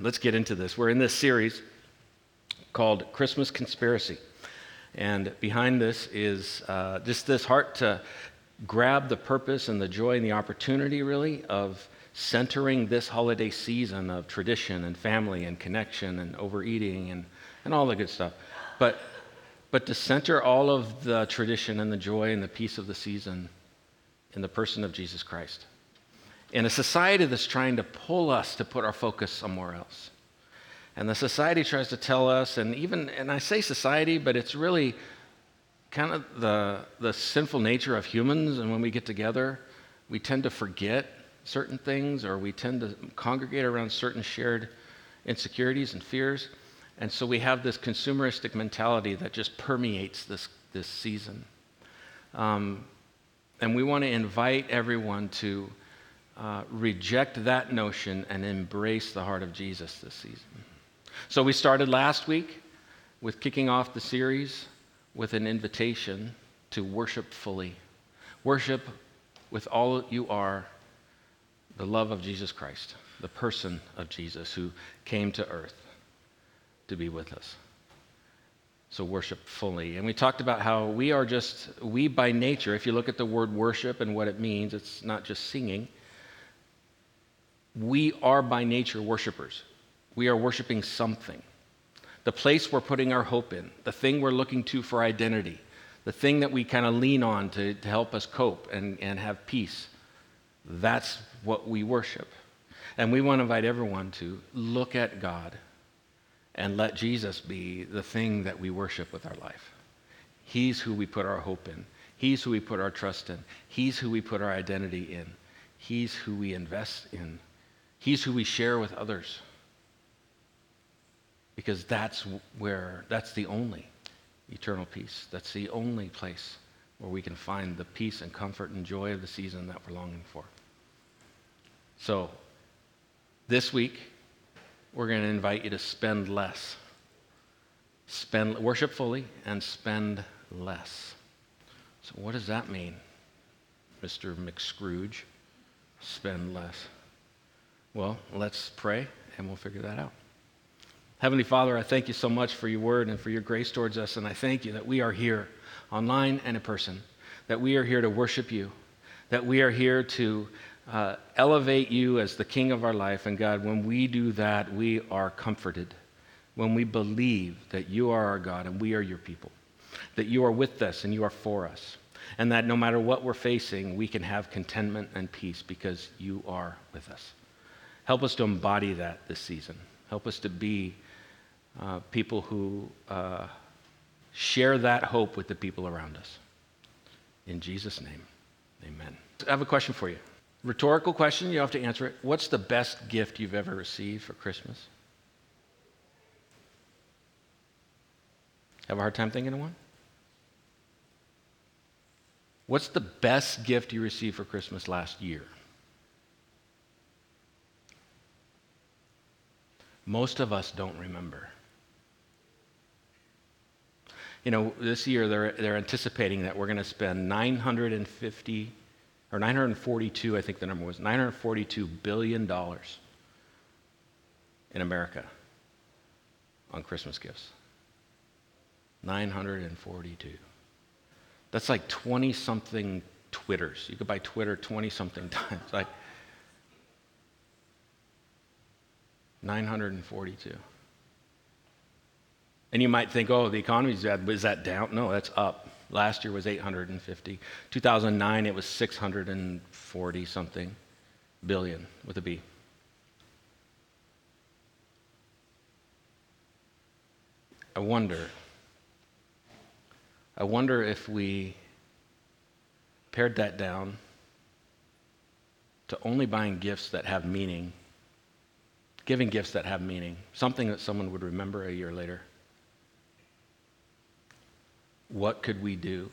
let's get into this. We're in this series called Christmas Conspiracy. And behind this is uh, just this heart to grab the purpose and the joy and the opportunity, really, of centering this holiday season of tradition and family and connection and overeating and, and all the good stuff. But, but to center all of the tradition and the joy and the peace of the season in the person of Jesus Christ. In a society that's trying to pull us to put our focus somewhere else. And the society tries to tell us, and even, and I say society, but it's really kind of the, the sinful nature of humans. And when we get together, we tend to forget certain things or we tend to congregate around certain shared insecurities and fears. And so we have this consumeristic mentality that just permeates this, this season. Um, and we want to invite everyone to uh, reject that notion and embrace the heart of Jesus this season. So we started last week with kicking off the series with an invitation to worship fully. Worship with all you are the love of Jesus Christ, the person of Jesus who came to earth to be with us. So worship fully. And we talked about how we are just, we by nature, if you look at the word worship and what it means, it's not just singing. We are by nature worshipers. We are worshiping something. The place we're putting our hope in, the thing we're looking to for identity, the thing that we kind of lean on to, to help us cope and, and have peace. That's what we worship. And we want to invite everyone to look at God and let Jesus be the thing that we worship with our life. He's who we put our hope in. He's who we put our trust in. He's who we put our identity in. He's who we invest in. He's who we share with others. Because that's where, that's the only eternal peace. That's the only place where we can find the peace and comfort and joy of the season that we're longing for. So, this week, we're going to invite you to spend less. Spend, worship fully and spend less. So, what does that mean, Mr. McScrooge? Spend less. Well, let's pray and we'll figure that out. Heavenly Father, I thank you so much for your word and for your grace towards us, and I thank you that we are here, online and in person, that we are here to worship you, that we are here to uh, elevate you as the king of our life. And God, when we do that, we are comforted. When we believe that you are our God and we are your people, that you are with us and you are for us, and that no matter what we're facing, we can have contentment and peace because you are with us. Help us to embody that this season. Help us to be uh, people who uh, share that hope with the people around us. In Jesus' name, amen. I have a question for you. Rhetorical question, you have to answer it. What's the best gift you've ever received for Christmas? Have a hard time thinking of one? What's the best gift you received for Christmas last year? Most of us don't remember. You know, this year they're, they're anticipating that we're going to spend 950 or 942, I think the number was, 942 billion dollars in America on Christmas gifts. 942. That's like 20 something Twitters. You could buy Twitter 20 something times. Like 942. And you might think, oh, the economy's bad. Is that down? No, that's up. Last year was 850. 2009, it was 640 something billion with a B. I wonder, I wonder if we pared that down to only buying gifts that have meaning, giving gifts that have meaning, something that someone would remember a year later what could we do?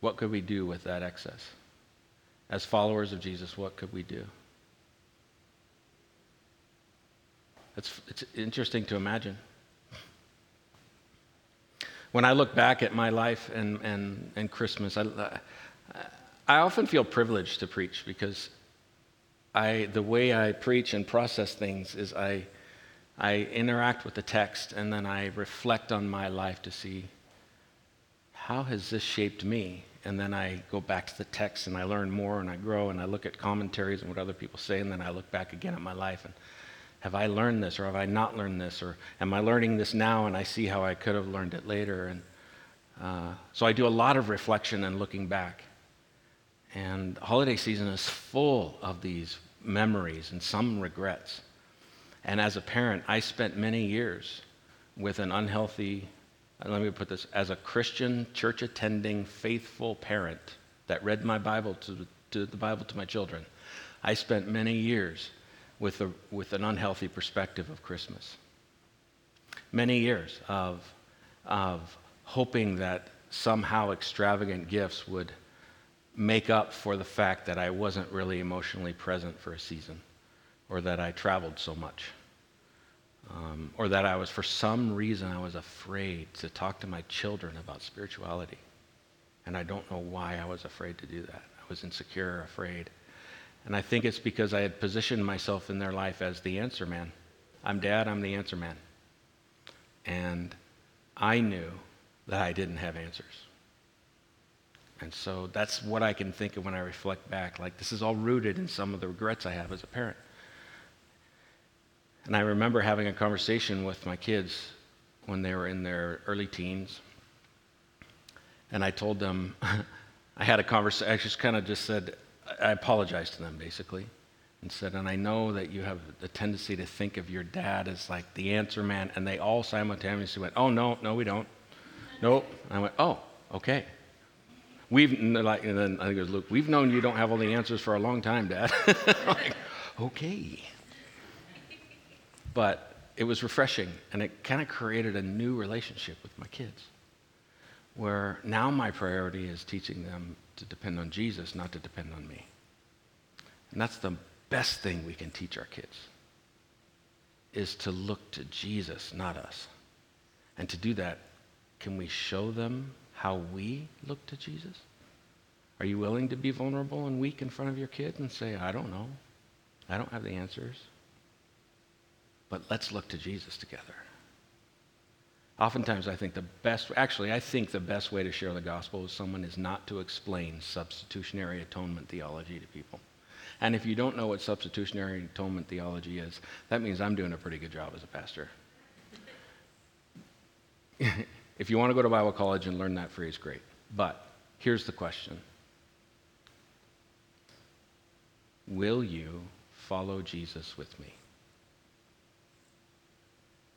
What could we do with that excess? As followers of Jesus, what could we do? It's, it's interesting to imagine. When I look back at my life and, and, and Christmas, I, I often feel privileged to preach because I, the way I preach and process things is I, I interact with the text and then I reflect on my life to see how has this shaped me? And then I go back to the text and I learn more and I grow and I look at commentaries and what other people say and then I look back again at my life and have I learned this or have I not learned this or am I learning this now and I see how I could have learned it later? And uh, so I do a lot of reflection and looking back. And holiday season is full of these memories and some regrets. And as a parent, I spent many years with an unhealthy, uh, let me put this, as a Christian, church attending, faithful parent that read my Bible to, to the Bible to my children. I spent many years with, a, with an unhealthy perspective of Christmas. Many years of, of hoping that somehow extravagant gifts would make up for the fact that I wasn't really emotionally present for a season, or that I traveled so much, um, or that I was, for some reason, I was afraid to talk to my children about spirituality. And I don't know why I was afraid to do that. I was insecure, afraid. And I think it's because I had positioned myself in their life as the answer man. I'm dad, I'm the answer man. And I knew that I didn't have answers. And so that's what I can think of when I reflect back. Like, this is all rooted in some of the regrets I have as a parent. And I remember having a conversation with my kids when they were in their early teens. And I told them, I had a conversation, I just kind of just said, I apologized to them basically and said, and I know that you have the tendency to think of your dad as like the answer man. And they all simultaneously went, oh, no, no, we don't. Nope. I went, oh, okay. We've, like, and then I think it was Luke, we've known you don't have all the answers for a long time, Dad. like, okay. But it was refreshing, and it kind of created a new relationship with my kids where now my priority is teaching them to depend on Jesus, not to depend on me. And that's the best thing we can teach our kids is to look to Jesus, not us. And to do that, can we show them how we look to Jesus? Are you willing to be vulnerable and weak in front of your kids and say, I don't know. I don't have the answers. But let's look to Jesus together. Oftentimes, I think the best, actually, I think the best way to share the gospel with someone is not to explain substitutionary atonement theology to people. And if you don't know what substitutionary atonement theology is, that means I'm doing a pretty good job as a pastor. if you want to go to Bible college and learn that phrase, great. But here's the question Will you follow Jesus with me?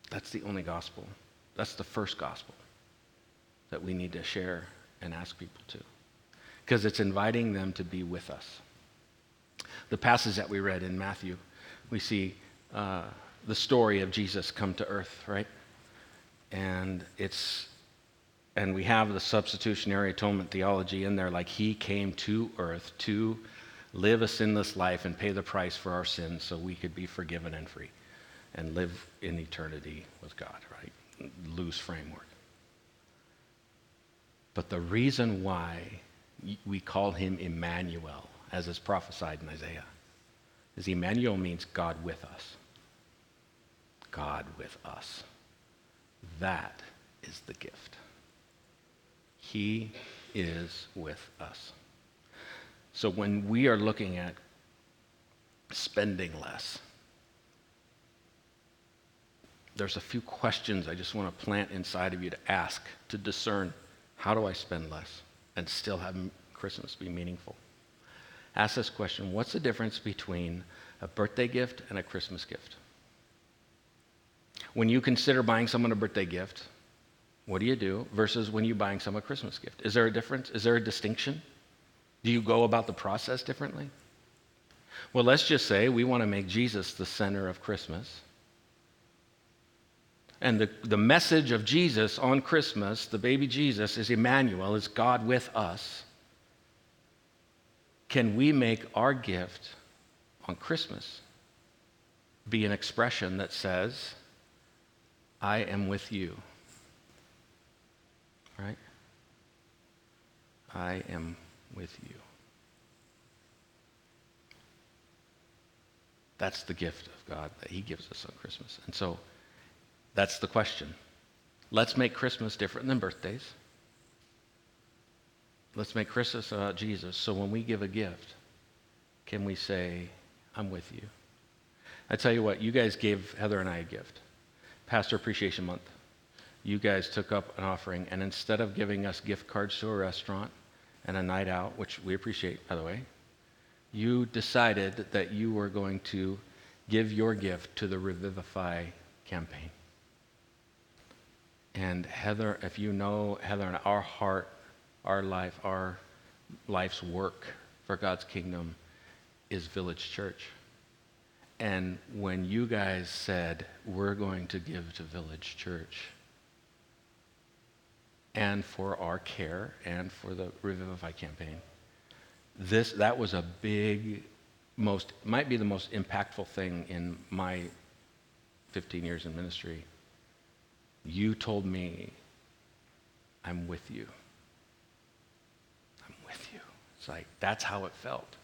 That's the only gospel. That's the first gospel that we need to share and ask people to. Because it's inviting them to be with us. The passage that we read in Matthew, we see uh, the story of Jesus come to earth, right? And it's and we have the substitutionary atonement theology in there like he came to earth to live a sinless life and pay the price for our sins so we could be forgiven and free and live in eternity with God, right? Loose framework. But the reason why we call him Emmanuel, as is prophesied in Isaiah, is Emmanuel means God with us. God with us. That is the gift. He is with us. So when we are looking at spending less, there's a few questions I just want to plant inside of you to ask to discern how do I spend less and still have Christmas be meaningful? Ask this question What's the difference between a birthday gift and a Christmas gift? When you consider buying someone a birthday gift, what do you do versus when you're buying someone a Christmas gift? Is there a difference? Is there a distinction? Do you go about the process differently? Well, let's just say we want to make Jesus the center of Christmas. And the, the message of Jesus on Christmas, the baby Jesus, is Emmanuel, is God with us. Can we make our gift on Christmas be an expression that says, I am with you? right? I am with you. That's the gift of God that He gives us on Christmas. And so that's the question. Let's make Christmas different than birthdays. Let's make Christmas about Jesus. So when we give a gift, can we say, I'm with you? I tell you what, you guys gave Heather and I a gift. Pastor Appreciation Month. You guys took up an offering, and instead of giving us gift cards to a restaurant and a night out, which we appreciate, by the way, you decided that you were going to give your gift to the Revivify campaign. And Heather, if you know Heather and our heart, our life, our life's work for God's kingdom is Village Church. And when you guys said, we're going to give to Village Church, and for our care and for the Revivify campaign, this, that was a big, most, might be the most impactful thing in my 15 years in ministry. You told me, I'm with you. I'm with you. It's like, that's how it felt.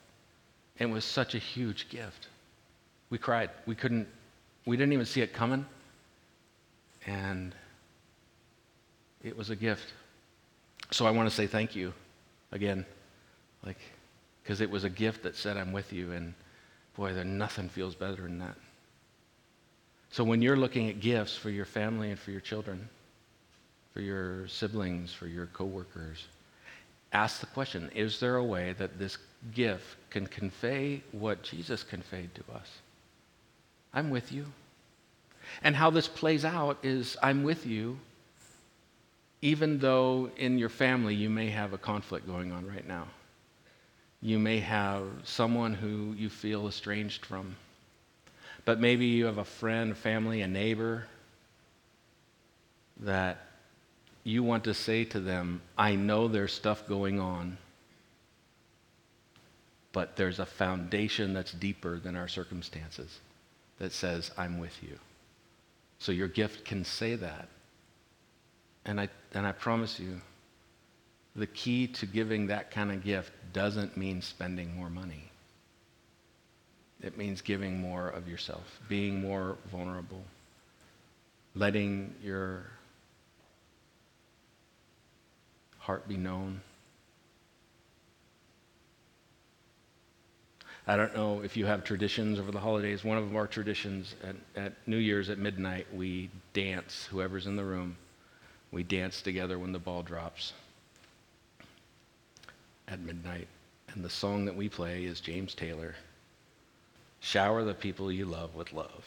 And it was such a huge gift. We cried. We couldn't, we didn't even see it coming. And it was a gift. So I want to say thank you again. Like, because it was a gift that said, I'm with you. And boy, there nothing feels better than that. So when you're looking at gifts for your family and for your children, for your siblings, for your coworkers, ask the question is there a way that this gift can convey what Jesus conveyed to us? I'm with you. And how this plays out is I'm with you, even though in your family you may have a conflict going on right now. You may have someone who you feel estranged from. But maybe you have a friend, a family, a neighbor that you want to say to them, I know there's stuff going on, but there's a foundation that's deeper than our circumstances that says, I'm with you. So your gift can say that. And I, and I promise you, the key to giving that kind of gift doesn't mean spending more money. It means giving more of yourself, being more vulnerable, letting your heart be known. I don't know if you have traditions over the holidays. One of our traditions at, at New Year's at midnight, we dance, whoever's in the room, we dance together when the ball drops at midnight. And the song that we play is James Taylor Shower the people you love with love,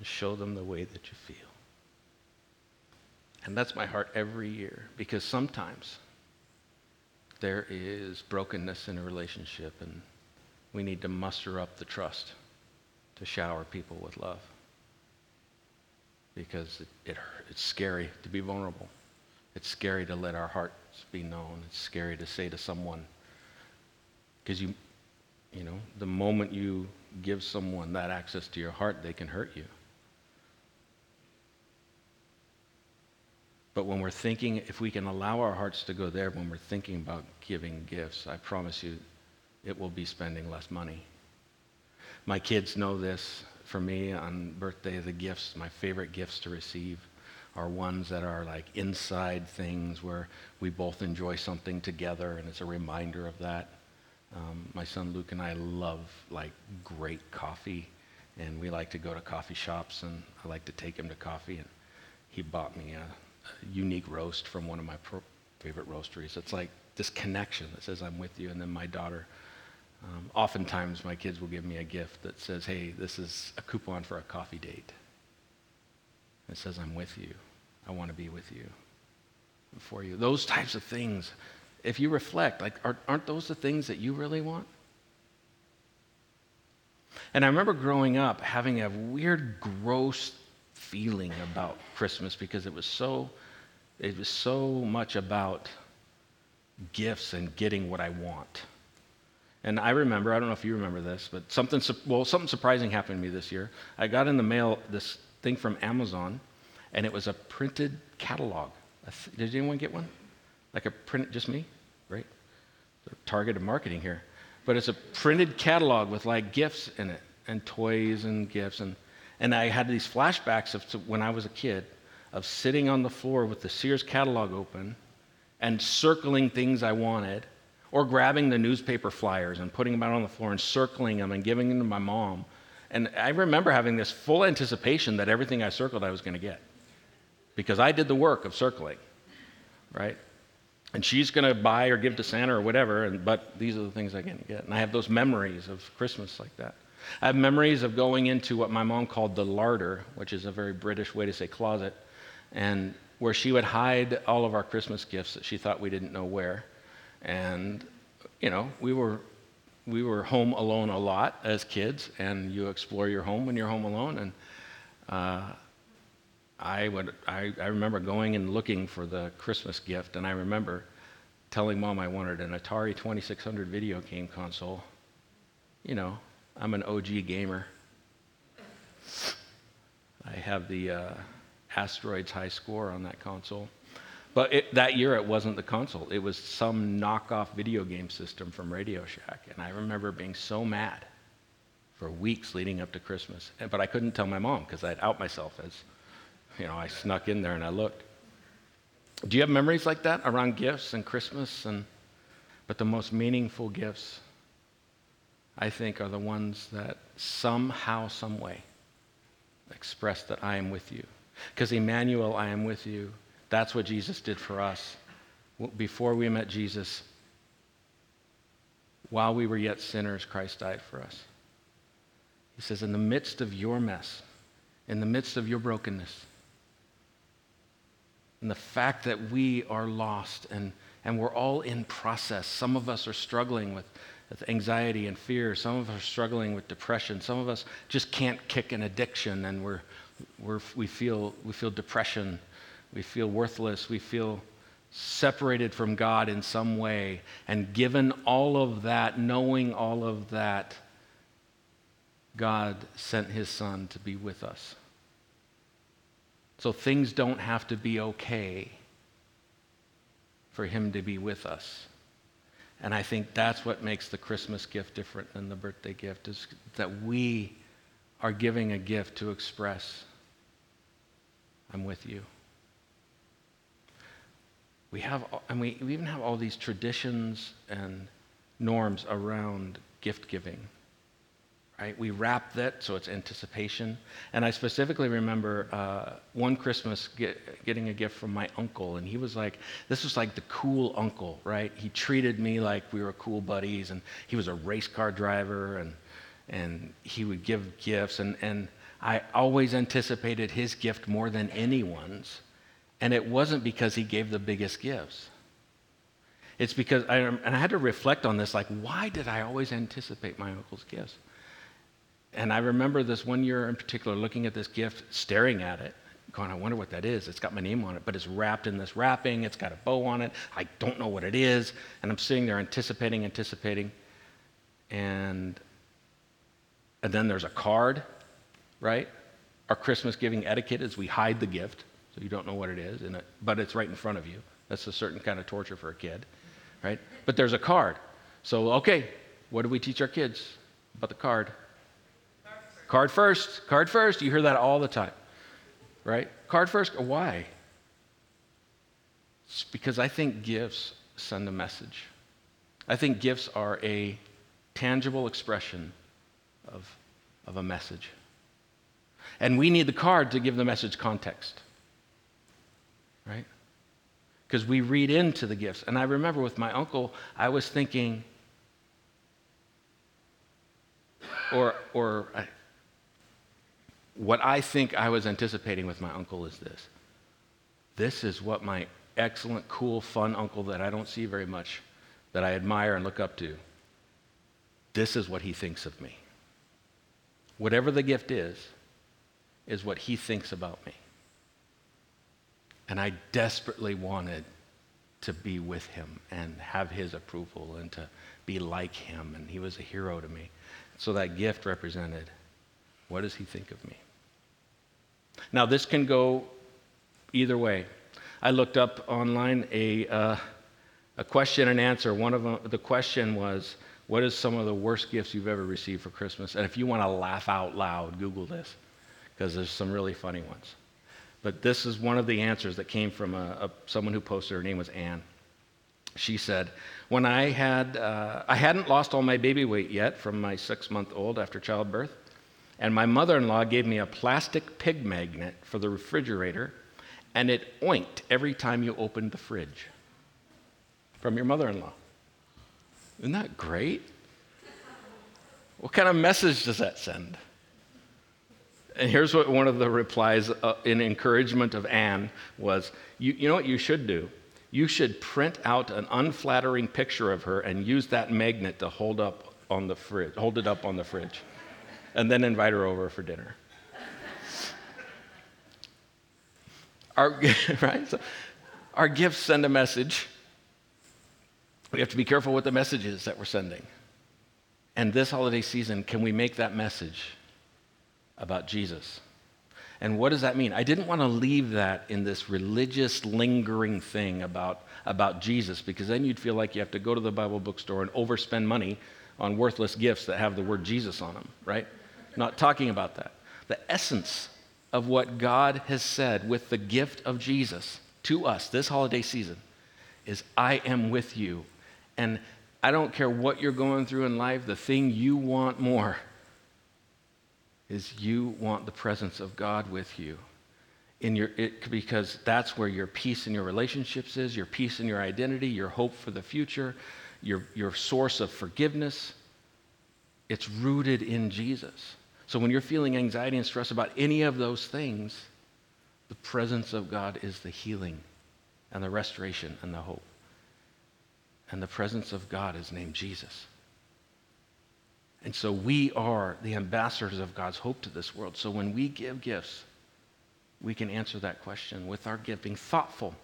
show them the way that you feel. And that's my heart every year because sometimes there is brokenness in a relationship and we need to muster up the trust to shower people with love because it, it, it's scary to be vulnerable. It's scary to let our hearts be known. It's scary to say to someone, because you, you know, the moment you give someone that access to your heart, they can hurt you. But when we're thinking, if we can allow our hearts to go there when we're thinking about giving gifts, I promise you it will be spending less money. My kids know this. For me, on birthday, the gifts, my favorite gifts to receive are ones that are like inside things where we both enjoy something together and it's a reminder of that. Um, my son Luke and I love like great coffee and we like to go to coffee shops and I like to take him to coffee and he bought me a, a unique roast from one of my pro- favorite roasteries. It's like this connection that says I'm with you and then my daughter um, oftentimes my kids will give me a gift that says, hey, this is a coupon for a coffee date. It says, I'm with you. I want to be with you for you. Those types of things, if you reflect, like, aren't those the things that you really want? And I remember growing up having a weird, gross feeling about Christmas because it was so, it was so much about gifts and getting what I want. And I remember, I don't know if you remember this, but something, well, something surprising happened to me this year. I got in the mail this thing from Amazon, and it was a printed catalog. Did anyone get one? Like a print, just me? Great. Targeted marketing here. But it's a printed catalog with like gifts in it. and toys and gifts. And, and I had these flashbacks of when I was a kid of sitting on the floor with the Sears catalog open and circling things I wanted, or grabbing the newspaper flyers and putting them out on the floor and circling them and giving them to my mom. And I remember having this full anticipation that everything I circled I was going to get because I did the work of circling, right? And she's going to buy or give to Santa or whatever, and, but these are the things I can get. And I have those memories of Christmas like that. I have memories of going into what my mom called the larder, which is a very British way to say closet, and where she would hide all of our Christmas gifts that she thought we didn't know where. And, you know, we were, we were home alone a lot as kids, and you explore your home when you're home alone. And uh, I, would, I, I remember going and looking for the Christmas gift, and I remember telling mom I wanted an Atari 2600 video game console. You know, I'm an OG gamer. I have the uh, Asteroids high score on that console. But it, that year, it wasn't the console. It was some knockoff video game system from Radio Shack. And I remember being so mad for weeks leading up to Christmas. But I couldn't tell my mom because I'd out myself as, you know, I snuck in there and I looked. Do you have memories like that around gifts and Christmas? And, but the most meaningful gifts, I think, are the ones that somehow, some way, express that I am with you. Because Emmanuel, I am with you that's what Jesus did for us. Before we met Jesus, while we were yet sinners, Christ died for us. He says, in the midst of your mess, in the midst of your brokenness, in the fact that we are lost and, and we're all in process. Some of us are struggling with, with anxiety and fear. Some of us are struggling with depression. Some of us just can't kick an addiction and we're, we're, we, feel, we feel depression we feel worthless. We feel separated from God in some way. And given all of that, knowing all of that, God sent his son to be with us. So things don't have to be okay for him to be with us. And I think that's what makes the Christmas gift different than the birthday gift is that we are giving a gift to express I'm with you we have, and we, we even have all these traditions and norms around gift giving. Right? We wrap that so it's anticipation. And I specifically remember uh, one Christmas get, getting a gift from my uncle, and he was like, this was like the cool uncle, right? He treated me like we were cool buddies, and he was a race car driver, and, and he would give gifts. And, and I always anticipated his gift more than anyone's and it wasn't because he gave the biggest gifts. It's because, I, and I had to reflect on this like, why did I always anticipate my uncle's gifts? And I remember this one year in particular looking at this gift, staring at it, going, I wonder what that is. It's got my name on it, but it's wrapped in this wrapping. It's got a bow on it. I don't know what it is. And I'm sitting there anticipating, anticipating. And, and then there's a card, right? Our Christmas giving etiquette is we hide the gift so you don't know what it is, it, but it's right in front of you. That's a certain kind of torture for a kid, right? But there's a card. So, okay, what do we teach our kids about the card? Card first. Card first. You hear that all the time, right? Card first. Why? It's because I think gifts send a message. I think gifts are a tangible expression of, of a message. And we need the card to give the message context right? Because we read into the gifts. And I remember with my uncle, I was thinking, or, or I, what I think I was anticipating with my uncle is this. This is what my excellent, cool, fun uncle that I don't see very much, that I admire and look up to, this is what he thinks of me. Whatever the gift is, is what he thinks about me. And I desperately wanted to be with him and have his approval and to be like him. And he was a hero to me. So that gift represented what does he think of me? Now, this can go either way. I looked up online a, uh, a question and answer. One of them, the question was, What is some of the worst gifts you've ever received for Christmas? And if you want to laugh out loud, Google this, because there's some really funny ones. But this is one of the answers that came from a, a, someone who posted. Her name was Anne. She said, "When I had, uh, I hadn't lost all my baby weight yet from my six-month-old after childbirth, and my mother-in-law gave me a plastic pig magnet for the refrigerator, and it oinked every time you opened the fridge." From your mother-in-law. Isn't that great? What kind of message does that send? And here's what one of the replies uh, in encouragement of Anne was you, you know what you should do? You should print out an unflattering picture of her and use that magnet to hold up on the fridge, hold it up on the fridge, and then invite her over for dinner. Our, right? So our gifts send a message. We have to be careful with the messages that we're sending. And this holiday season, can we make that message about Jesus? And what does that mean? I didn't want to leave that in this religious, lingering thing about, about Jesus, because then you'd feel like you have to go to the Bible bookstore and overspend money on worthless gifts that have the word Jesus on them, right? Not talking about that. The essence of what God has said with the gift of Jesus to us this holiday season is I am with you. And I don't care what you're going through in life, the thing you want more is you want the presence of God with you. In your, it, because that's where your peace in your relationships is, your peace in your identity, your hope for the future, your, your source of forgiveness. It's rooted in Jesus. So when you're feeling anxiety and stress about any of those things, the presence of God is the healing and the restoration and the hope. And the presence of God is named Jesus. And so we are the ambassadors of God's hope to this world. So when we give gifts, we can answer that question with our gift, being thoughtful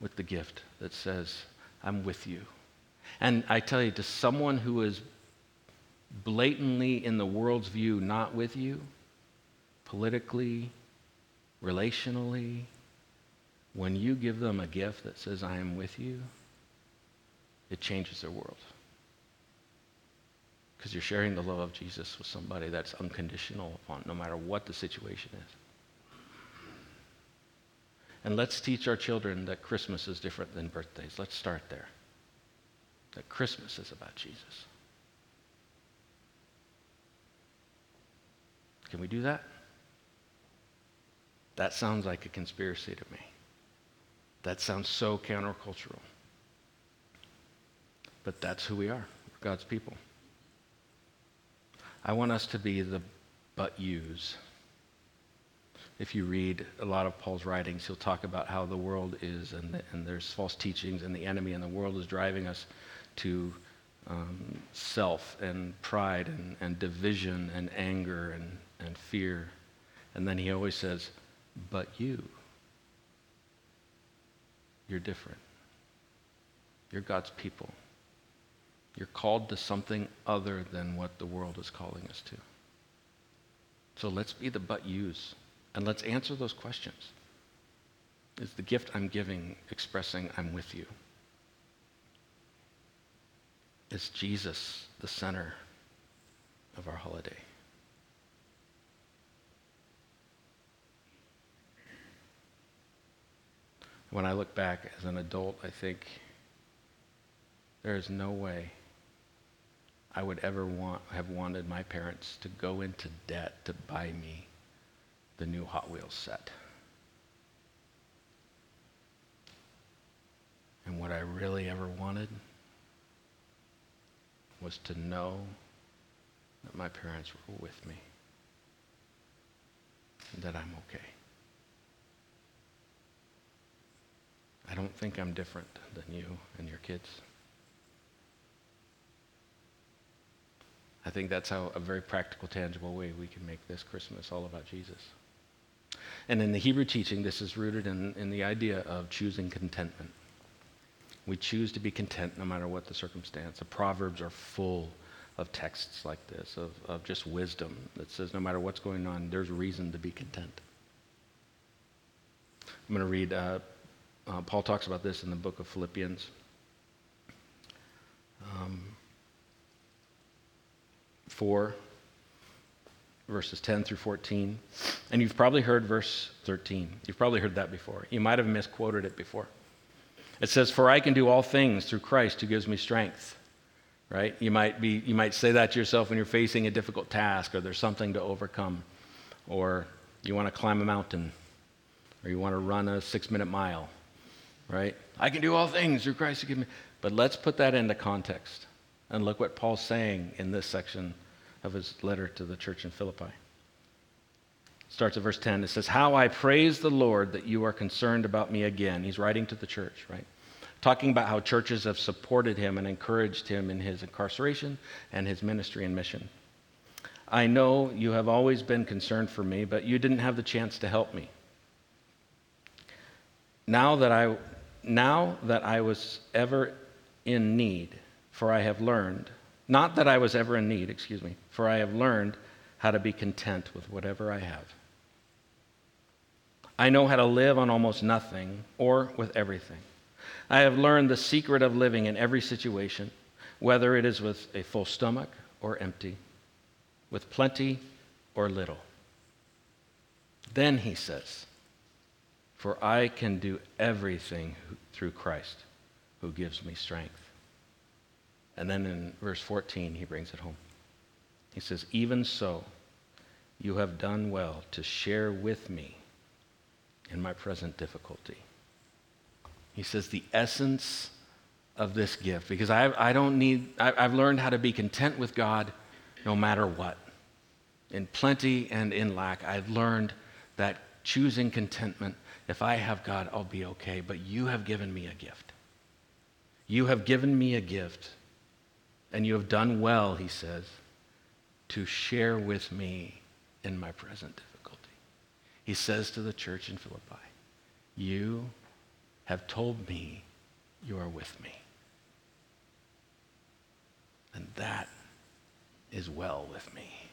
with the gift that says, I'm with you. And I tell you, to someone who is blatantly, in the world's view, not with you, politically, relationally, when you give them a gift that says, I am with you, it changes their world because you're sharing the love of Jesus with somebody that's unconditional upon no matter what the situation is. And let's teach our children that Christmas is different than birthdays. Let's start there. That Christmas is about Jesus. Can we do that? That sounds like a conspiracy to me. That sounds so countercultural. But that's who we are. We're God's people. I want us to be the but yous. If you read a lot of Paul's writings, he'll talk about how the world is, and, and there's false teachings, and the enemy and the world is driving us to um, self and pride and, and division and anger and, and fear. And then he always says, But you, you're different. You're God's people. You're called to something other than what the world is calling us to. So let's be the but yous and let's answer those questions. Is the gift I'm giving expressing I'm with you? Is Jesus the center of our holiday? When I look back as an adult, I think there is no way I would ever want, have wanted my parents to go into debt to buy me the new Hot Wheels set. And what I really ever wanted was to know that my parents were with me and that I'm okay. I don't think I'm different than you and your kids. I think that's how a very practical, tangible way we can make this Christmas all about Jesus. And in the Hebrew teaching, this is rooted in, in the idea of choosing contentment. We choose to be content no matter what the circumstance. The Proverbs are full of texts like this, of, of just wisdom that says no matter what's going on, there's reason to be content. I'm going to read, uh, uh, Paul talks about this in the book of Philippians. Um, 4, verses 10 through 14. And you've probably heard verse 13. You've probably heard that before. You might have misquoted it before. It says, For I can do all things through Christ who gives me strength. Right? You might, be, you might say that to yourself when you're facing a difficult task or there's something to overcome, or you want to climb a mountain, or you want to run a six minute mile. Right? I can do all things through Christ who gives me. But let's put that into context and look what Paul's saying in this section of his letter to the church in Philippi. Starts at verse 10. It says, How I praise the Lord that you are concerned about me again. He's writing to the church, right? Talking about how churches have supported him and encouraged him in his incarceration and his ministry and mission. I know you have always been concerned for me, but you didn't have the chance to help me. Now that I, now that I was ever in need, for I have learned, not that I was ever in need, excuse me, for I have learned how to be content with whatever I have. I know how to live on almost nothing or with everything. I have learned the secret of living in every situation, whether it is with a full stomach or empty, with plenty or little. Then he says, For I can do everything through Christ who gives me strength. And then in verse 14, he brings it home. He says, Even so, you have done well to share with me in my present difficulty. He says, The essence of this gift, because I, I don't need, I, I've learned how to be content with God no matter what. In plenty and in lack, I've learned that choosing contentment, if I have God, I'll be okay. But you have given me a gift. You have given me a gift and you have done well, he says, to share with me in my present difficulty. He says to the church in Philippi, You have told me you are with me. And that is well with me.